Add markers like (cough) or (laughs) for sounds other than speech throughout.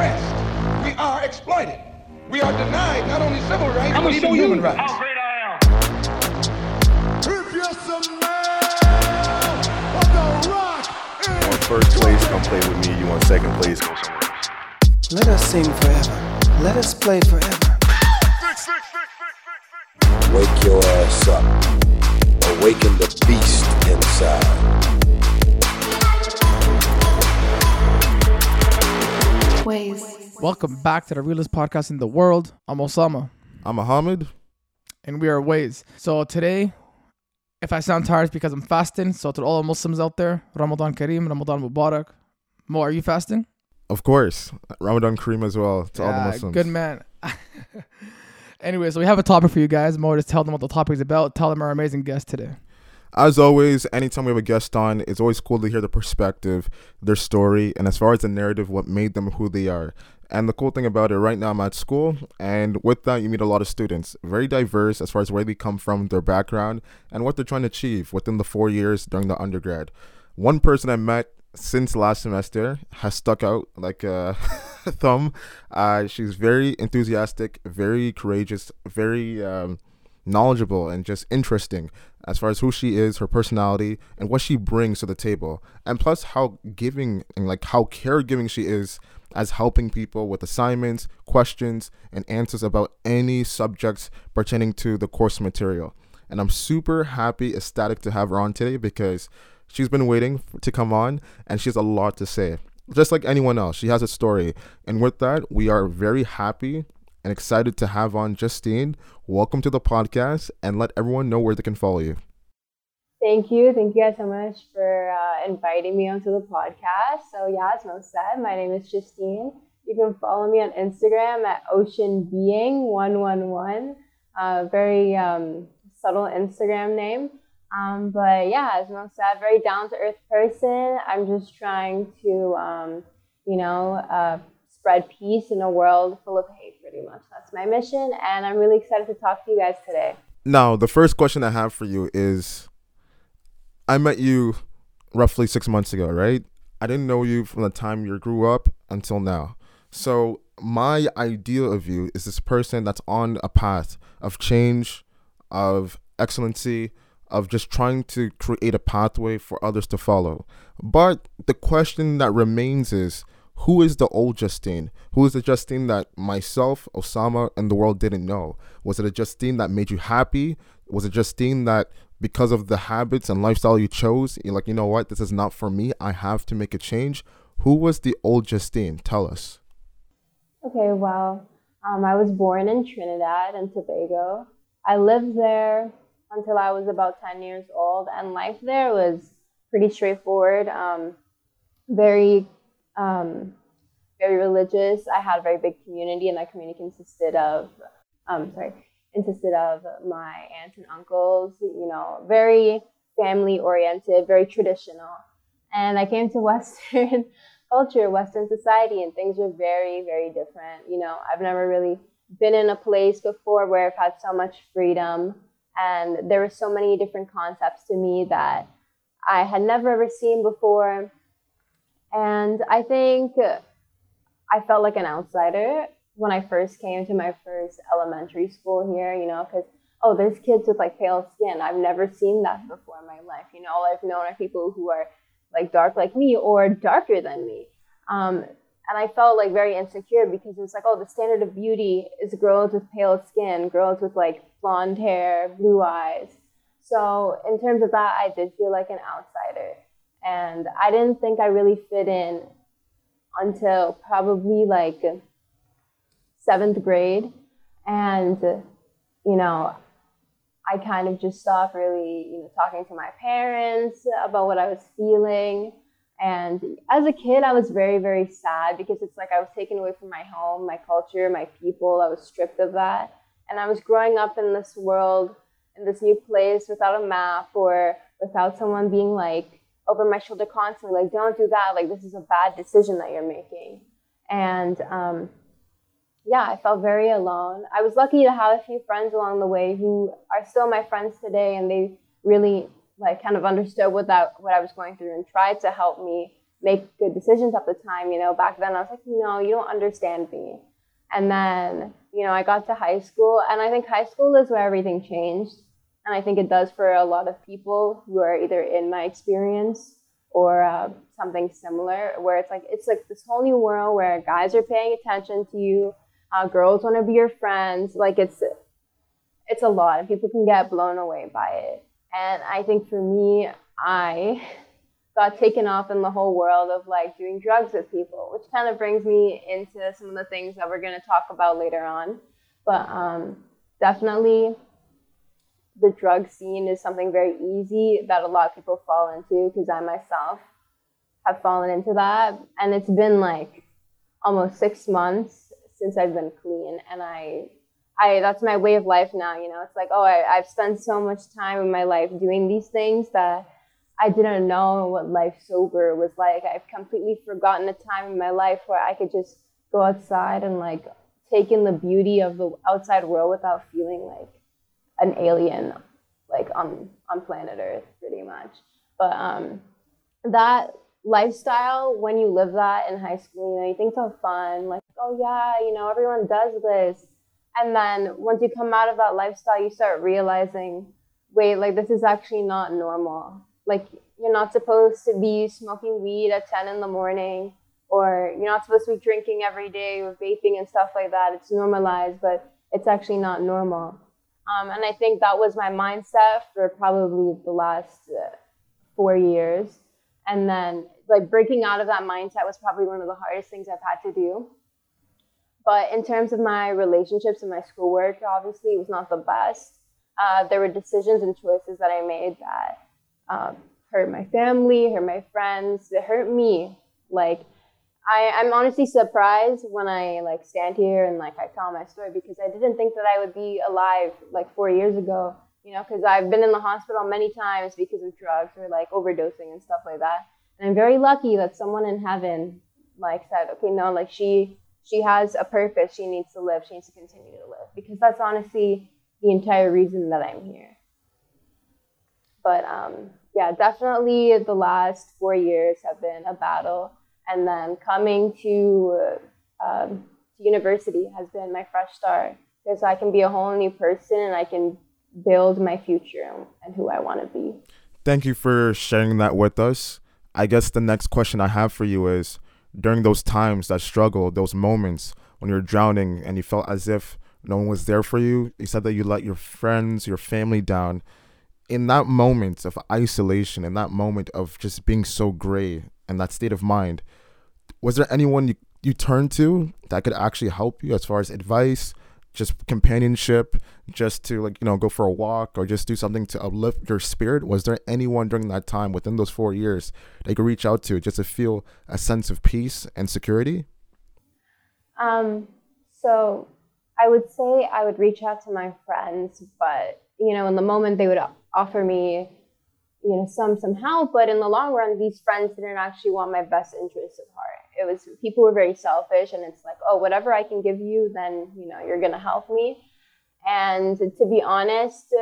oppressed. We are exploited. We are denied not only civil rights, I'm but gonna even show you human rights. how great I am. If you're some man of the rock, You want first place, come play with me. You want second place, go somewhere else. Let us sing forever. Let us play forever. Wake your ass up. Awaken the beast inside. Ways. Welcome back to the realest podcast in the world. I'm Osama, I'm Muhammad. and we are Ways. So today, if I sound tired, it's because I'm fasting. So to all the Muslims out there, Ramadan Kareem, Ramadan Mubarak. Mo, are you fasting? Of course, Ramadan Kareem as well to all the Muslims. Good man. (laughs) anyway, so we have a topic for you guys. Mo, just tell them what the topic is about. Tell them our amazing guest today. As always, anytime we have a guest on, it's always cool to hear the perspective, their story, and as far as the narrative, what made them who they are. And the cool thing about it, right now I'm at school, and with that, you meet a lot of students, very diverse as far as where they come from, their background, and what they're trying to achieve within the four years during the undergrad. One person I met since last semester has stuck out like a (laughs) thumb. Uh, she's very enthusiastic, very courageous, very um, knowledgeable, and just interesting as far as who she is, her personality, and what she brings to the table. And plus, how giving and like how caregiving she is as helping people with assignments, questions, and answers about any subjects pertaining to the course material. And I'm super happy, ecstatic to have her on today because she's been waiting to come on and she has a lot to say. Just like anyone else, she has a story. And with that, we are very happy and excited to have on Justine. Welcome to the podcast and let everyone know where they can follow you. Thank you. Thank you guys so much for uh, inviting me onto the podcast. So, yeah, as Mo said, my name is Justine. You can follow me on Instagram at oceanbeing111. Uh, very um, subtle Instagram name. Um, but yeah, as Mo said, very down to earth person. I'm just trying to, um, you know, uh, spread peace in a world full of hate, pretty much. That's my mission. And I'm really excited to talk to you guys today. Now, the first question I have for you is I met you roughly six months ago, right? I didn't know you from the time you grew up until now. So, my idea of you is this person that's on a path of change, of excellency, of just trying to create a pathway for others to follow. But the question that remains is who is the old Justine? Who is the Justine that myself, Osama, and the world didn't know? Was it a Justine that made you happy? Was it Justine that because of the habits and lifestyle you chose, you're like, you know what, this is not for me. I have to make a change. Who was the old Justine? Tell us. Okay, well, um, I was born in Trinidad and Tobago. I lived there until I was about 10 years old, and life there was pretty straightforward. Um, very, um, very religious. I had a very big community, and that community consisted of, um, sorry, consisted of my aunts and uncles. You know, very family oriented, very traditional. And I came to Western (laughs) culture, Western society, and things were very, very different. You know, I've never really been in a place before where I've had so much freedom, and there were so many different concepts to me that I had never ever seen before. And I think I felt like an outsider when I first came to my first elementary school here, you know, because oh, there's kids with like pale skin. I've never seen that before in my life. You know, all I've known are people who are like dark like me or darker than me. Um, and I felt like very insecure because it was like, oh, the standard of beauty is girls with pale skin, girls with like blonde hair, blue eyes. So in terms of that, I did feel like an outsider. And I didn't think I really fit in until probably like seventh grade. And, you know, I kind of just stopped really, you know, talking to my parents about what I was feeling. And as a kid, I was very, very sad because it's like I was taken away from my home, my culture, my people. I was stripped of that. And I was growing up in this world, in this new place without a map or without someone being like over my shoulder constantly, like, don't do that. Like, this is a bad decision that you're making. And um, yeah, I felt very alone. I was lucky to have a few friends along the way who are still my friends today, and they really like kind of understood what that what I was going through and tried to help me make good decisions at the time. You know, back then I was like, no, you don't understand me. And then, you know, I got to high school, and I think high school is where everything changed. And I think it does for a lot of people who are either in my experience or uh, something similar, where it's like it's like this whole new world where guys are paying attention to you, uh, girls want to be your friends. Like it's it's a lot, and people can get blown away by it. And I think for me, I (laughs) got taken off in the whole world of like doing drugs with people, which kind of brings me into some of the things that we're going to talk about later on. But um, definitely, the drug scene is something very easy that a lot of people fall into because I myself have fallen into that. And it's been like almost six months since I've been clean. And I, I that's my way of life now. You know, it's like, oh, I, I've spent so much time in my life doing these things that I didn't know what life sober was like. I've completely forgotten a time in my life where I could just go outside and like take in the beauty of the outside world without feeling like an alien, like on on planet Earth, pretty much. But um, that lifestyle, when you live that in high school, you know, you think it's fun, like, oh yeah, you know, everyone does this. And then once you come out of that lifestyle, you start realizing, wait, like this is actually not normal like you're not supposed to be smoking weed at 10 in the morning or you're not supposed to be drinking every day or vaping and stuff like that it's normalized but it's actually not normal um, and i think that was my mindset for probably the last uh, four years. And then like breaking out of that mindset was probably one of the hardest things i've had to do. But in terms of my relationships and my schoolwork obviously it was not the best. Uh, there were decisions and choices that i made that um, hurt my family, hurt my friends, it hurt me. Like I, I'm honestly surprised when I like stand here and like I tell my story because I didn't think that I would be alive like four years ago. You know, because I've been in the hospital many times because of drugs or like overdosing and stuff like that. And I'm very lucky that someone in heaven like said, okay, no, like she she has a purpose. She needs to live. She needs to continue to live because that's honestly the entire reason that I'm here. But um, yeah, definitely the last four years have been a battle. And then coming to, um, university has been my fresh start because I can be a whole new person and I can build my future and who I want to be. Thank you for sharing that with us. I guess the next question I have for you is during those times, that struggle, those moments when you're drowning and you felt as if no one was there for you, you said that you let your friends, your family down in that moment of isolation, in that moment of just being so gray and that state of mind, was there anyone you, you turned to that could actually help you as far as advice, just companionship, just to like, you know, go for a walk or just do something to uplift your spirit? Was there anyone during that time within those four years that you could reach out to just to feel a sense of peace and security? Um, so I would say I would reach out to my friends, but you know, in the moment they would offer me, you know, some some help, but in the long run, these friends didn't actually want my best interests at heart. It was people were very selfish, and it's like, oh, whatever I can give you, then you know, you're gonna help me. And to be honest,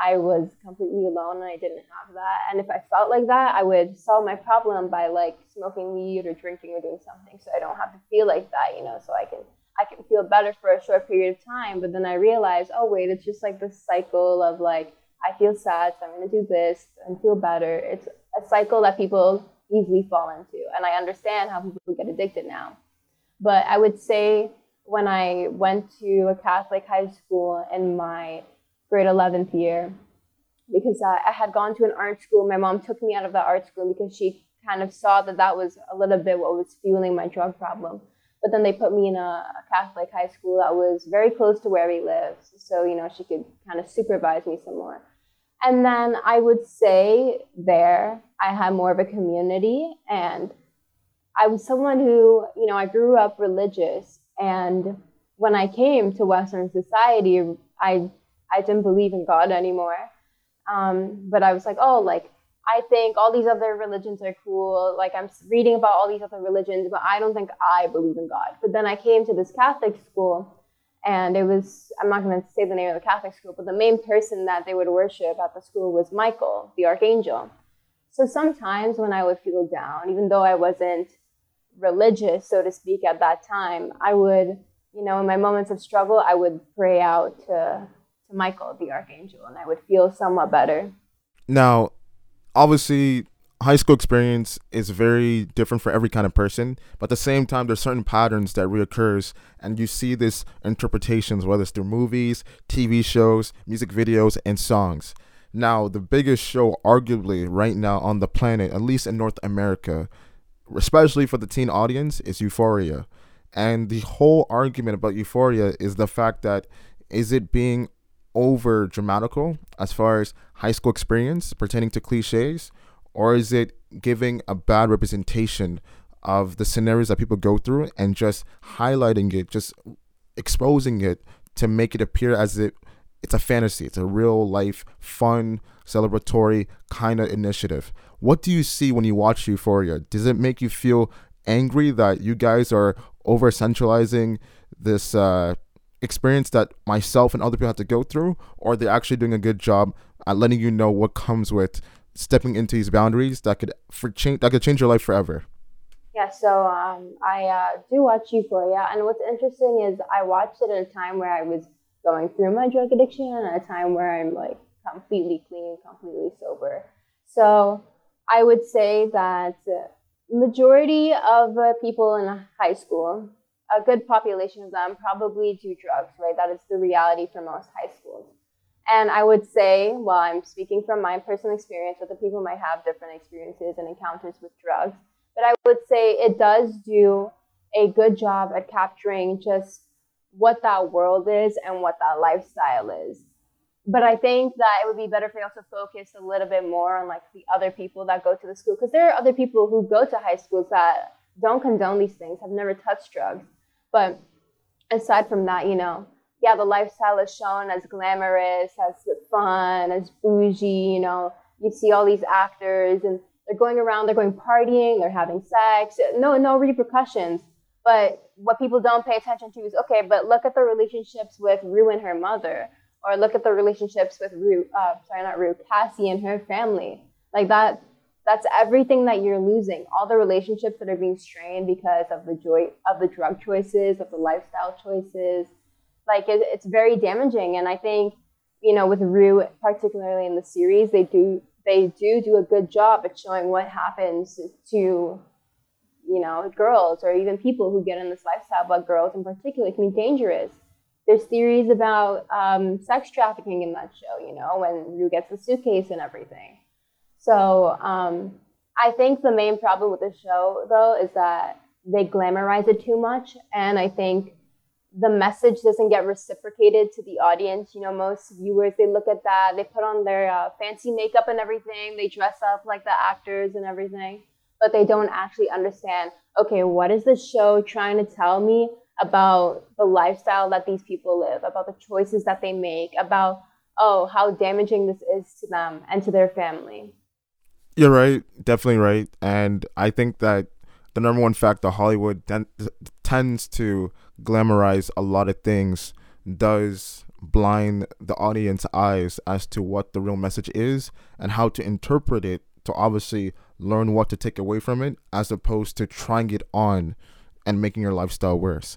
I was completely alone and I didn't have that. And if I felt like that, I would solve my problem by like smoking weed or drinking or doing something so I don't have to feel like that, you know, so I can I can feel better for a short period of time. But then I realized, oh wait, it's just like this cycle of like I feel sad, so I'm to do this and feel better. It's a cycle that people easily fall into. And I understand how people get addicted now. But I would say when I went to a Catholic high school in my grade 11th year, because I, I had gone to an art school, my mom took me out of the art school because she kind of saw that that was a little bit what was fueling my drug problem. But then they put me in a, Catholic high school that was very close to where we lived. So, you know, she could kind of supervise me some more. And then I would say there, I had more of a community. And I was someone who, you know, I grew up religious. And when I came to Western society, I, I didn't believe in God anymore. Um, but I was like, oh, like, I think all these other religions are cool. Like I'm reading about all these other religions, but I don't think I believe in God. But then I came to this Catholic school, and it was I'm not going to say the name of the Catholic school, but the main person that they would worship at the school was Michael, the archangel. So sometimes when I would feel down, even though I wasn't religious, so to speak, at that time, I would, you know, in my moments of struggle, I would pray out to, to Michael, the archangel, and I would feel somewhat better. Now, obviously, high school experience is very different for every kind of person, but at the same time, there's certain patterns that reoccurs, and you see this interpretations, whether it's through movies, TV shows, music videos, and songs. Now, the biggest show, arguably, right now on the planet, at least in North America, especially for the teen audience, is Euphoria. And the whole argument about Euphoria is the fact that is it being over dramatical as far as high school experience pertaining to cliches, or is it giving a bad representation of the scenarios that people go through and just highlighting it, just exposing it to make it appear as if it's a fantasy, it's a real life, fun, celebratory kind of initiative. What do you see when you watch Euphoria? Does it make you feel angry that you guys are over centralizing this uh, experience that myself and other people have to go through, or they're they actually doing a good job at letting you know what comes with stepping into these boundaries that could for change that could change your life forever? Yeah, so um, I uh, do watch Euphoria, and what's interesting is I watched it at a time where I was going through my drug addiction, and at a time where I'm like completely clean, completely sober. So I would say that majority of uh, people in high school, a good population of them probably do drugs, right? That is the reality for most high schools. And I would say, while I'm speaking from my personal experience, other people might have different experiences and encounters with drugs, but I would say it does do a good job at capturing just what that world is and what that lifestyle is but I think that it would be better for y'all to focus a little bit more on like the other people that go to the school because there are other people who go to high schools that don't condone these things, have never touched drugs. But aside from that, you know, yeah, the lifestyle is shown as glamorous, as fun, as bougie. You know, you see all these actors and they're going around, they're going partying, they're having sex, no, no repercussions. But what people don't pay attention to is okay, but look at the relationships with Rue and her mother or look at the relationships with Rue, uh, sorry, not Rue, Cassie and her family. Like that, that's everything that you're losing. All the relationships that are being strained because of the joy of the drug choices, of the lifestyle choices. Like it, it's very damaging. And I think, you know, with Rue, particularly in the series, they do they do do a good job at showing what happens to you know girls or even people who get in this lifestyle but girls in particular can be dangerous there's theories about um, sex trafficking in that show, you know, when Rue gets the suitcase and everything. So um, I think the main problem with the show, though, is that they glamorize it too much. And I think the message doesn't get reciprocated to the audience. You know, most viewers, they look at that, they put on their uh, fancy makeup and everything, they dress up like the actors and everything, but they don't actually understand okay, what is the show trying to tell me about the lifestyle that these people live, about the choices that they make, about, oh, how damaging this is to them and to their family. You're right, definitely right. And I think that the number one fact that Hollywood ten- tends to glamorize a lot of things does blind the audience eyes as to what the real message is and how to interpret it to obviously learn what to take away from it as opposed to trying it on and making your lifestyle worse.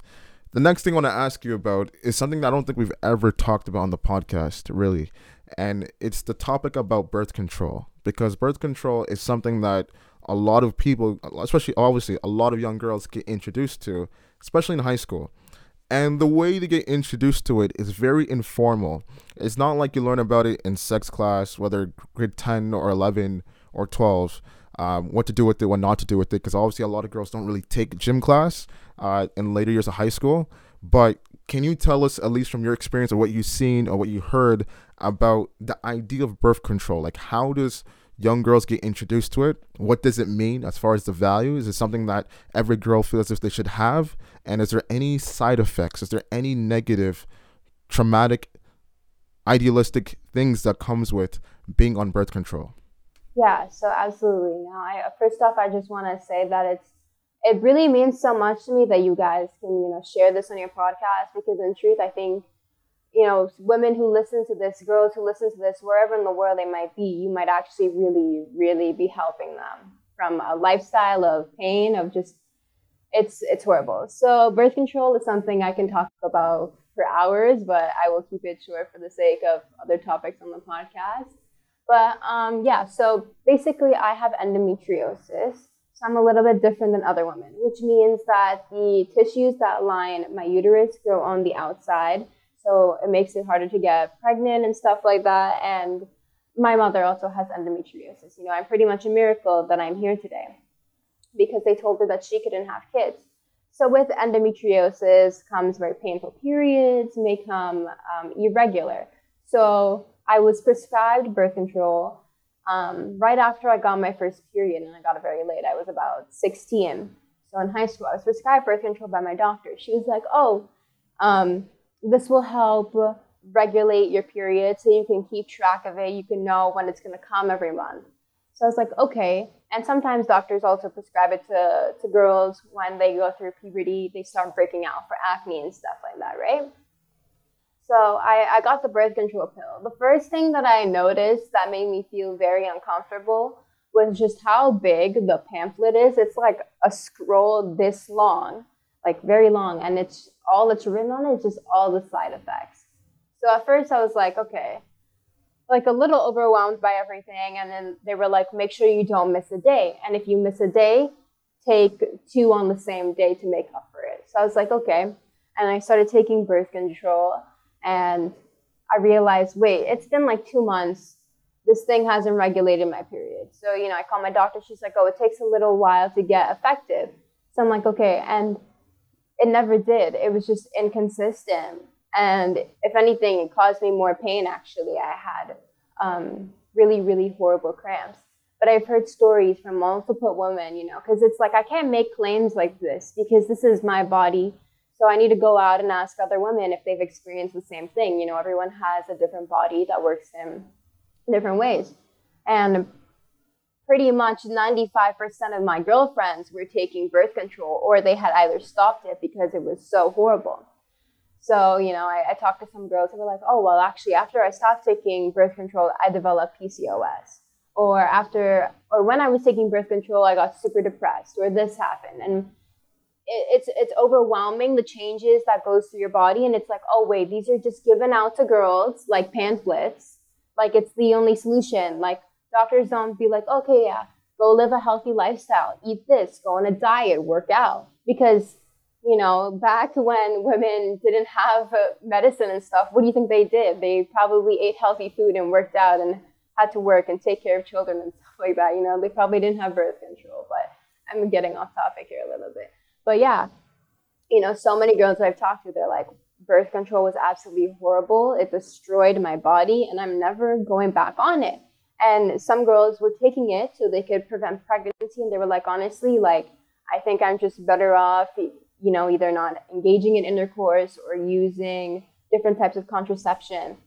The next thing I want to ask you about is something that I don't think we've ever talked about on the podcast, really. And it's the topic about birth control. Because birth control is something that a lot of people, especially obviously a lot of young girls, get introduced to, especially in high school. And the way to get introduced to it is very informal. It's not like you learn about it in sex class, whether grade 10 or 11 or 12 um, what to do with it, what not to do with it, because obviously a lot of girls don't really take gym class uh, in later years of high school. But can you tell us, at least from your experience or what you've seen or what you heard about the idea of birth control? Like, how does young girls get introduced to it? What does it mean as far as the value? Is it something that every girl feels if they should have? And is there any side effects? Is there any negative, traumatic, idealistic things that comes with being on birth control? Yeah, so absolutely. Now, I first off, I just want to say that it's it really means so much to me that you guys can you know share this on your podcast because in truth, I think you know, women who listen to this, girls who listen to this, wherever in the world they might be, you might actually really, really be helping them from a lifestyle of pain, of just, it's, it's horrible. So birth control is something I can talk about for hours, but I will keep it short for the sake of other topics on the podcast. But um, yeah, so basically, I have endometriosis. So I'm a little bit different than other women, which means that the tissues that line my uterus grow on the outside. So it makes it harder to get pregnant and stuff like that. And my mother also has endometriosis. You know, I'm pretty much a miracle that I'm here today because they told her that she couldn't have kids. So with endometriosis comes very painful periods, may come um, irregular. So I was prescribed birth control um, right after I got my first period, and I got it very late. I was about 16. So in high school, I was prescribed birth control by my doctor. She was like, "Oh, um, this will help regulate your period, so you can keep track of it. You can know when it's going to come every month." So I was like, "Okay." And sometimes doctors also prescribe it to to girls when they go through puberty. They start breaking out for acne and stuff like that, right? So I, I got the birth control pill. The first thing that I noticed that made me feel very uncomfortable was just how big the pamphlet is. It's like a scroll this long, like very long, and it's all that's written on it is just all the side effects. So at first I was like, okay, like a little overwhelmed by everything, and then they were like, make sure you don't miss a day, and if you miss a day, take two on the same day to make up for it. So I was like, okay, and I started taking birth control and I realized, wait, it's been like two months. This thing hasn't regulated my period. So, you know, I call my doctor. She's like, oh, it takes a little while to get effective. So I'm like, okay. And it never did. It was just inconsistent. And if anything, it caused me more pain, actually. I had um, really, really horrible cramps. But I've heard stories from multiple women, you know, because it's like I can't make claims like this because this is my body so I need to go out and ask other women if they've experienced the same thing. You know, everyone has a different body that works in different ways. And pretty much 95% of my girlfriends were taking birth control or they had either stopped it because it was so horrible. So, you know, I, I talked to some girls who were like, oh, well, actually, after I stopped taking birth control, I developed PCOS. Or after, or when I was taking birth control, I got super depressed, or this happened. And it's it's overwhelming the changes that goes through your body and it's like oh wait these are just given out to girls like pamphlets like it's the only solution like doctors don't be like okay yeah go live a healthy lifestyle. Eat this go on a diet work out. Because you know back when women didn't have medicine and stuff what do you think they did? They probably ate healthy food and worked out and had to work and take care of children and (laughs) stuff like that you know? They probably didn't have birth control but i'm getting off topic here a little bit. But yeah, you know, so many girls that I've talked to, they're like, birth control was absolutely horrible. It destroyed my body, and I'm never going back on it. And some girls were taking it so they could prevent pregnancy, and they were like, honestly, like, I think I'm just better off, you know, either not engaging in intercourse or using different types of contraception.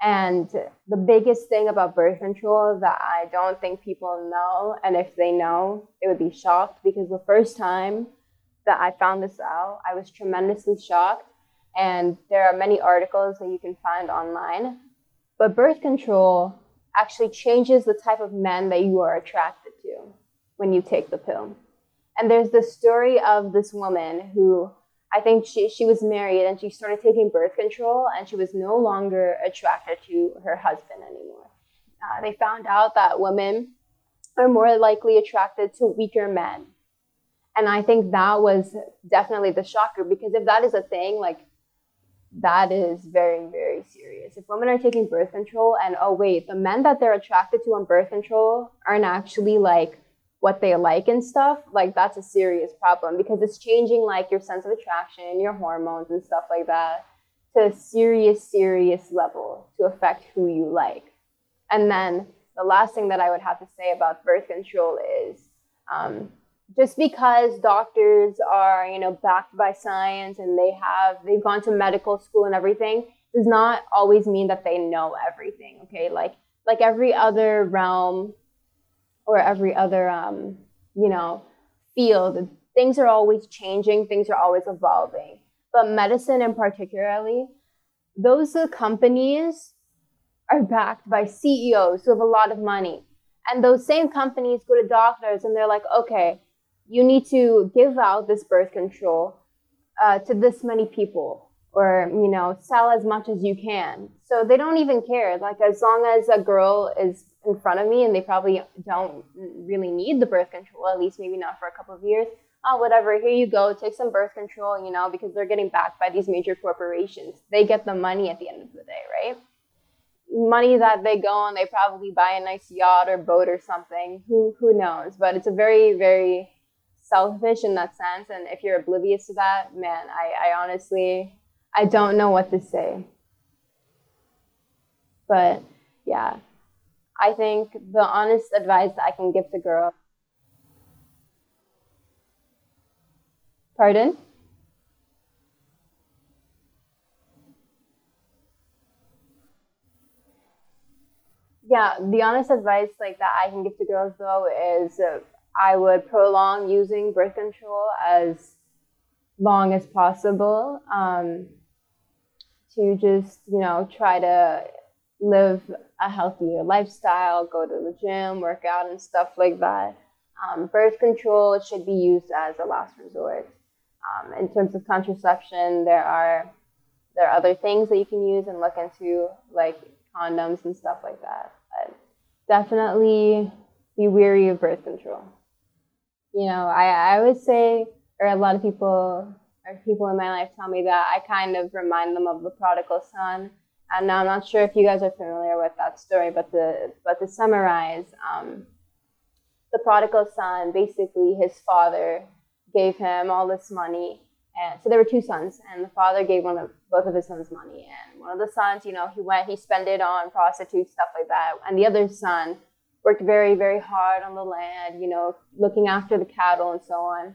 And the biggest thing about birth control that I don't think people know, and if they know, it would be shocked because the first time that I found this out, I was tremendously shocked. And there are many articles that you can find online. But birth control actually changes the type of men that you are attracted to when you take the pill. And there's the story of this woman who I think she, she was married and she started taking birth control and she was no longer attracted to her husband anymore. Uh, they found out that women are more likely attracted to weaker men and I think that was definitely the shocker because if that is a thing, like that is very, very serious. If women are taking birth control and oh wait, the men that they're attracted to on birth control aren't actually like what they like and stuff, like that's a serious problem because it's changing like your sense of attraction, your hormones and stuff like that to a serious, serious level to affect who you like. And then the last thing that I would have to say about birth control is um, just because doctors are you know backed by science and they have they've gone to medical school and everything does not always mean that they know everything okay like like every other realm or every other um you know field things are always changing things are always evolving but medicine in particularly those companies are backed by CEOs who have a lot of money. And those same companies go to doctors and they're like, okay, you need to give out this birth control uh, to this many people or, you know, sell as much as you can. So they don't even care. Like, as long as a girl is in front of me and they probably don't really need the birth control, at least maybe not for a couple of years, oh, whatever, here you go, take some birth control, you know, because they're getting backed by these major corporations. They get the money at the end of the day, right? Money that they go and they probably buy a nice yacht or boat or something. Who who knows? But it's a very, very selfish in that sense. And if you're oblivious to that, man, I, I honestly I don't know what to say. But yeah. I think the honest advice that I can give to girls Pardon? Yeah, the honest advice like that I can give to girls though is uh, I would prolong using birth control as long as possible um, to just you know try to live a healthier lifestyle, go to the gym, work out, and stuff like that. Um, birth control should be used as a last resort. Um, in terms of contraception, there are there are other things that you can use and look into, like condoms and stuff like that. But definitely be weary of birth control. You know, I, I would say, or a lot of people or people in my life tell me that I kind of remind them of the prodigal son. And now I'm not sure if you guys are familiar with that story, but to but to summarize, um, the prodigal son basically his father gave him all this money. And so there were two sons, and the father gave one of both of his sons money. And one of the sons, you know, he went, he spent it on prostitutes, stuff like that. And the other son worked very, very hard on the land, you know, looking after the cattle and so on.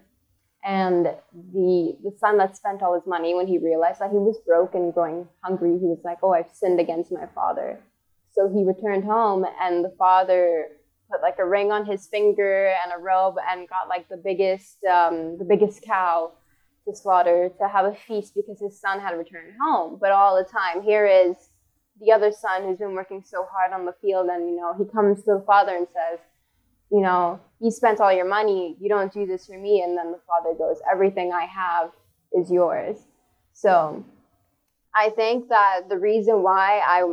And the the son that spent all his money, when he realized that he was broke and growing hungry, he was like, "Oh, I've sinned against my father." So he returned home, and the father put like a ring on his finger and a robe and got like the biggest um, the biggest cow to slaughter to have a feast because his son had returned home. But all the time, here is the other son who's been working so hard on the field, and you know he comes to the father and says, you know, you spent all your money, you don't do this for me, and then the father goes, everything I have is yours. So I think that the reason why I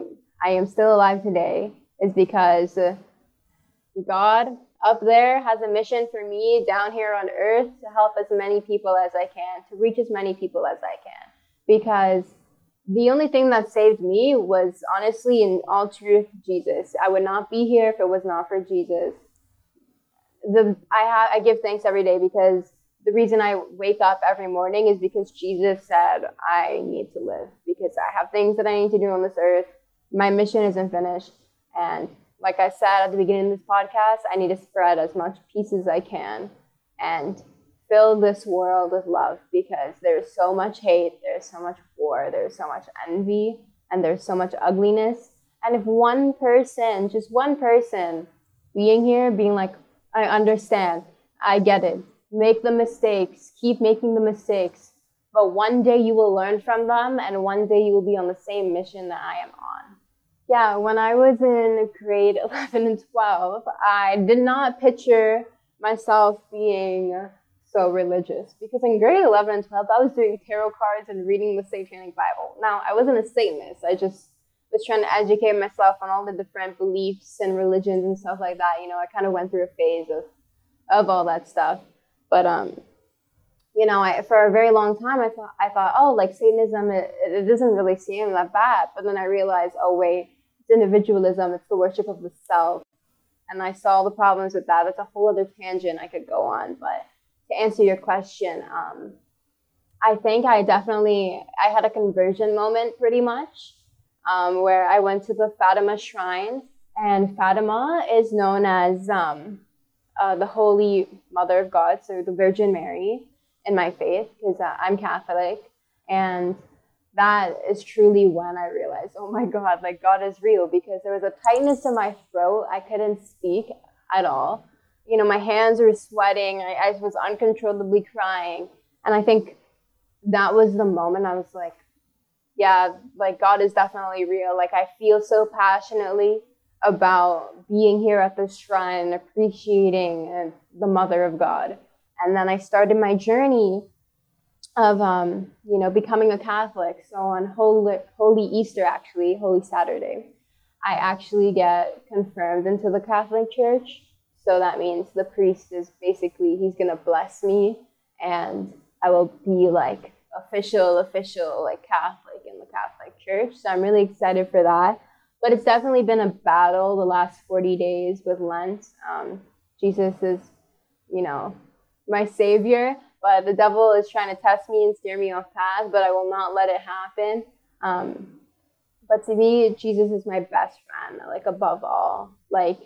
I am still alive today is because. Uh, God up there has a mission for me down here on earth to help as many people as I can, to reach as many people as I can. Because the only thing that saved me was honestly, in all truth, Jesus. I would not be here if it was not for Jesus. The I have I give thanks every day because the reason I wake up every morning is because Jesus said I need to live because I have things that I need to do on this earth. My mission isn't finished, and like I said at the beginning of this podcast, I need to spread as much peace as I can and fill this world with love because there's so much hate, there's so much war, there's so much envy, and there's so much ugliness. And if one person, just one person, being here, being like, I understand, I get it, make the mistakes, keep making the mistakes, but one day you will learn from them, and one day you will be on the same mission that I am on. Yeah, when I was in grade (laughs) 11 and 12, I did not picture myself being so religious because in grade 11 and 12, I was doing tarot cards and reading the Satanic Bible. Now, I wasn't a Satanist, I just was trying to educate myself on all the different beliefs and religions and stuff like that. You know, I kind of went through a phase of, of all that stuff. But, um, you know, I, for a very long time, I thought, I thought, oh, like Satanism, it, it doesn't really seem that bad. But then I realized, oh, wait, it's individualism, it's the worship of the self. And I saw the problems with that. That's a whole other tangent I could go on. But to answer your question, um, I think I definitely I had a conversion moment pretty much, um, where I went to the Fatima shrine, and Fatima is known as um, uh, the Holy Mother of God, so the Virgin Mary in my faith, because uh, I'm Catholic, and that is truly when I realized, oh my God, like God is real because there was a tightness in my throat. I couldn't speak at all. You know, my hands were sweating. I, I was uncontrollably crying. And I think that was the moment I was like, yeah, like God is definitely real. Like I feel so passionately about being here at this shrine, appreciating uh, the Mother of God. And then I started my journey of, um, you know, becoming a Catholic. So on Holy, Holy Easter, actually, Holy Saturday, I actually get confirmed into the Catholic Church. So that means the priest is basically, he's going to bless me and I will be like official, official, like Catholic in the Catholic Church. So I'm really excited for that. But it's definitely been a battle the last 40 days with Lent. Um, Jesus is, you know, my savior, but the devil is trying to test me and steer me off path, but I will not let it happen. Um, but to me, Jesus is my best friend, like above all. Like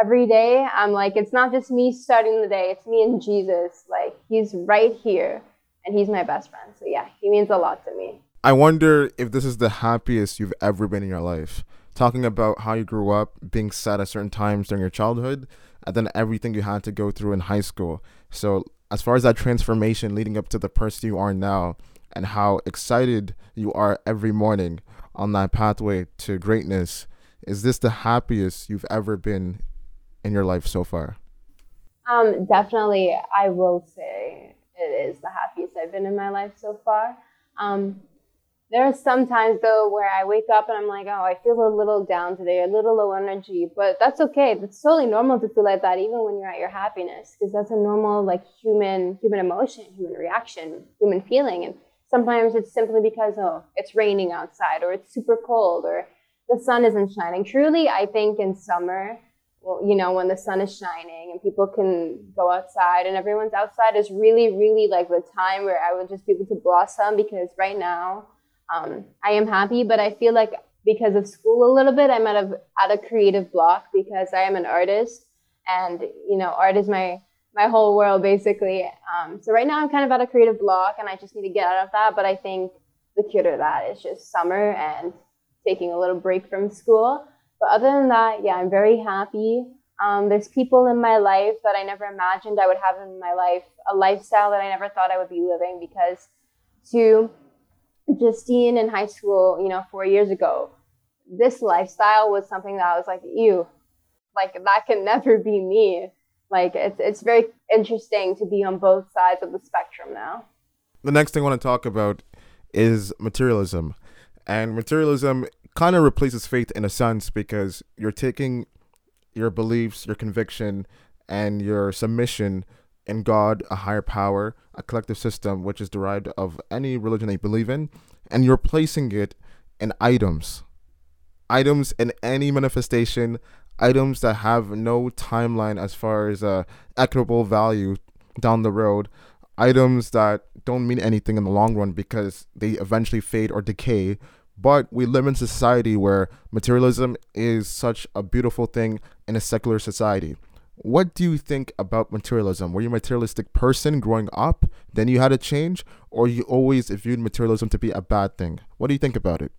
every day, I'm like, it's not just me starting the day, it's me and Jesus. Like he's right here and he's my best friend. So yeah, he means a lot to me. I wonder if this is the happiest you've ever been in your life. Talking about how you grew up, being sad at certain times during your childhood, and then everything you had to go through in high school. So, as far as that transformation leading up to the person you are now, and how excited you are every morning on that pathway to greatness, is this the happiest you've ever been in your life so far? Um, definitely, I will say it is the happiest I've been in my life so far. Um, there are some times though where I wake up and I'm like, oh, I feel a little down today, a little low energy, but that's okay. It's totally normal to feel like that, even when you're at your happiness, because that's a normal, like human, human emotion, human reaction, human feeling. And sometimes it's simply because oh, it's raining outside, or it's super cold, or the sun isn't shining. Truly, I think in summer, well, you know, when the sun is shining and people can go outside and everyone's outside is really, really like the time where I would just be able to blossom because right now um, I am happy, but I feel like because of school a little bit, I'm out of at a creative block because I am an artist, and you know, art is my my whole world basically. Um, so right now, I'm kind of at a creative block, and I just need to get out of that. But I think the cure to that is just summer and taking a little break from school. But other than that, yeah, I'm very happy. Um, there's people in my life that I never imagined I would have in my life, a lifestyle that I never thought I would be living because to Justine in high school, you know, four years ago, this lifestyle was something that I was like, ew, like that can (laughs) never be me. Like it's it's very interesting to be on both sides of the spectrum now. The next thing I want to talk about is materialism. And materialism kind of replaces faith in a sense because you're taking your beliefs, your conviction, and your submission in God, a higher power, a collective system which is derived of any religion they believe in, and you're placing it in items. Items in any manifestation, items that have no timeline as far as uh, equitable value down the road, items that don't mean anything in the long run because they eventually fade or decay. But we live in society where materialism is such a beautiful thing in a secular society what do you think about materialism? Were you a materialistic person growing up? Then you had a change, or you always viewed materialism to be a bad thing? What do you think about it?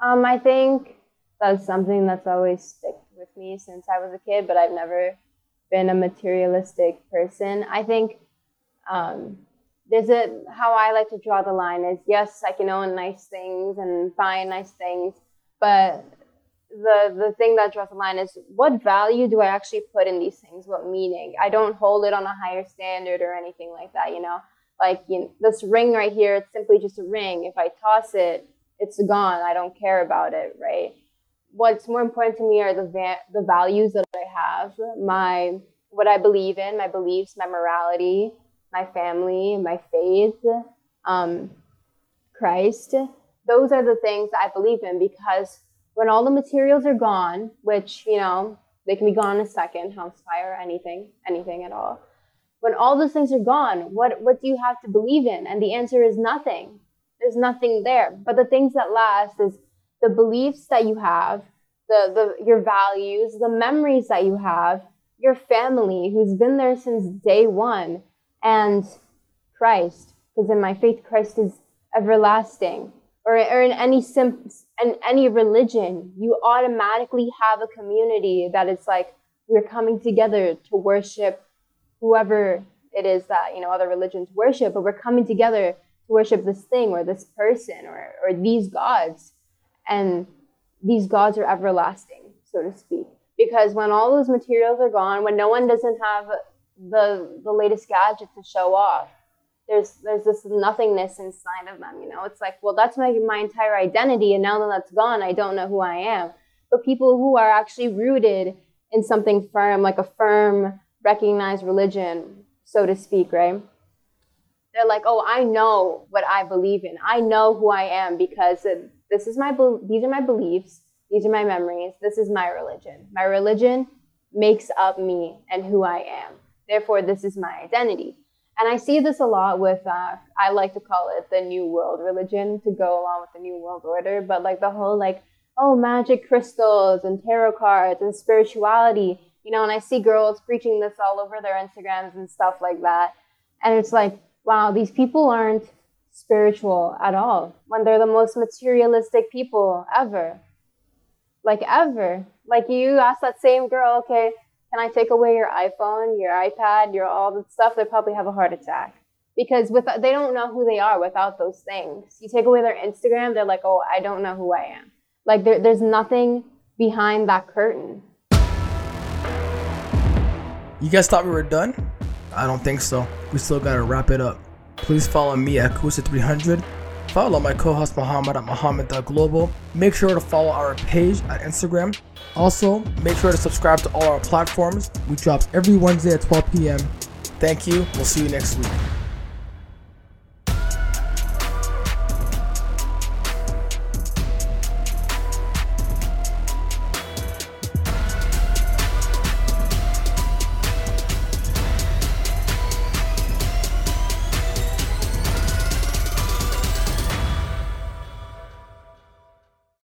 Um, I think that's something that's always stick with me since I was a kid, but I've never been a materialistic person. I think um, there's a how I like to draw the line is yes, I can own nice things and buy nice things, but the the thing that draws the line is what value do I actually put in these things? What meaning? I don't hold it on a higher standard or anything like that. You know, like you know, this ring right here, it's simply just a ring. If I toss it, it's gone. I don't care about it, right? What's more important to me are the va- the values that I have, my what I believe in, my beliefs, my morality, my family, my faith, um, Christ. Those are the things I believe in because when all the materials are gone, which, you know, they can be gone in a second, house fire, anything, anything at all. When all those things are gone, what, what do you have to believe in? And the answer is nothing. There's nothing there. But the things that last is the beliefs that you have, the, the your values, the memories that you have, your family who's been there since day one, and Christ. Because in my faith, Christ is everlasting or, or in any sim- in any religion, you automatically have a community that it's like we're coming together to worship whoever it is that you know other religions worship, but we're coming together to worship this thing or this person or, or these gods. And these gods are everlasting, so to speak. Because when all those materials are gone, when no one doesn't have the the latest gadget to show off, there's there's this nothingness inside of them. You know, it's like, well, that's my my entire identity, and now that that's gone, I don't know who I am. But people who are actually rooted in something firm, like a firm, recognized religion, so to speak, right? They're like, oh, I know what I believe in. I know who I am because this is my these are my beliefs. These are my memories. This is my religion. My religion makes up me and who I am. Therefore, this is my identity. And I see this a lot with, uh, I like to call it the New World religion to go along with the New World Order, but like the whole like, oh, magic crystals and tarot cards and spirituality, you know, and I see girls preaching this all over their Instagrams and stuff like that. And it's like, wow, these people aren't spiritual at all when they're the most materialistic people ever. Like, ever. Like, you ask that same girl, okay, can I take away your iPhone, your iPad, your all the stuff? They probably have a heart attack because with they don't know who they are without those things. You take away their Instagram, they're like, oh, I don't know who I am. Like there, there's nothing behind that curtain. You guys thought we were done? I don't think so. We still gotta wrap it up. Please follow me at Kusa300 Follow my co-host Muhammad at Muhammad.global. Make sure to follow our page at Instagram. Also, make sure to subscribe to all our platforms. We drop every Wednesday at 12 p.m. Thank you. We'll see you next week.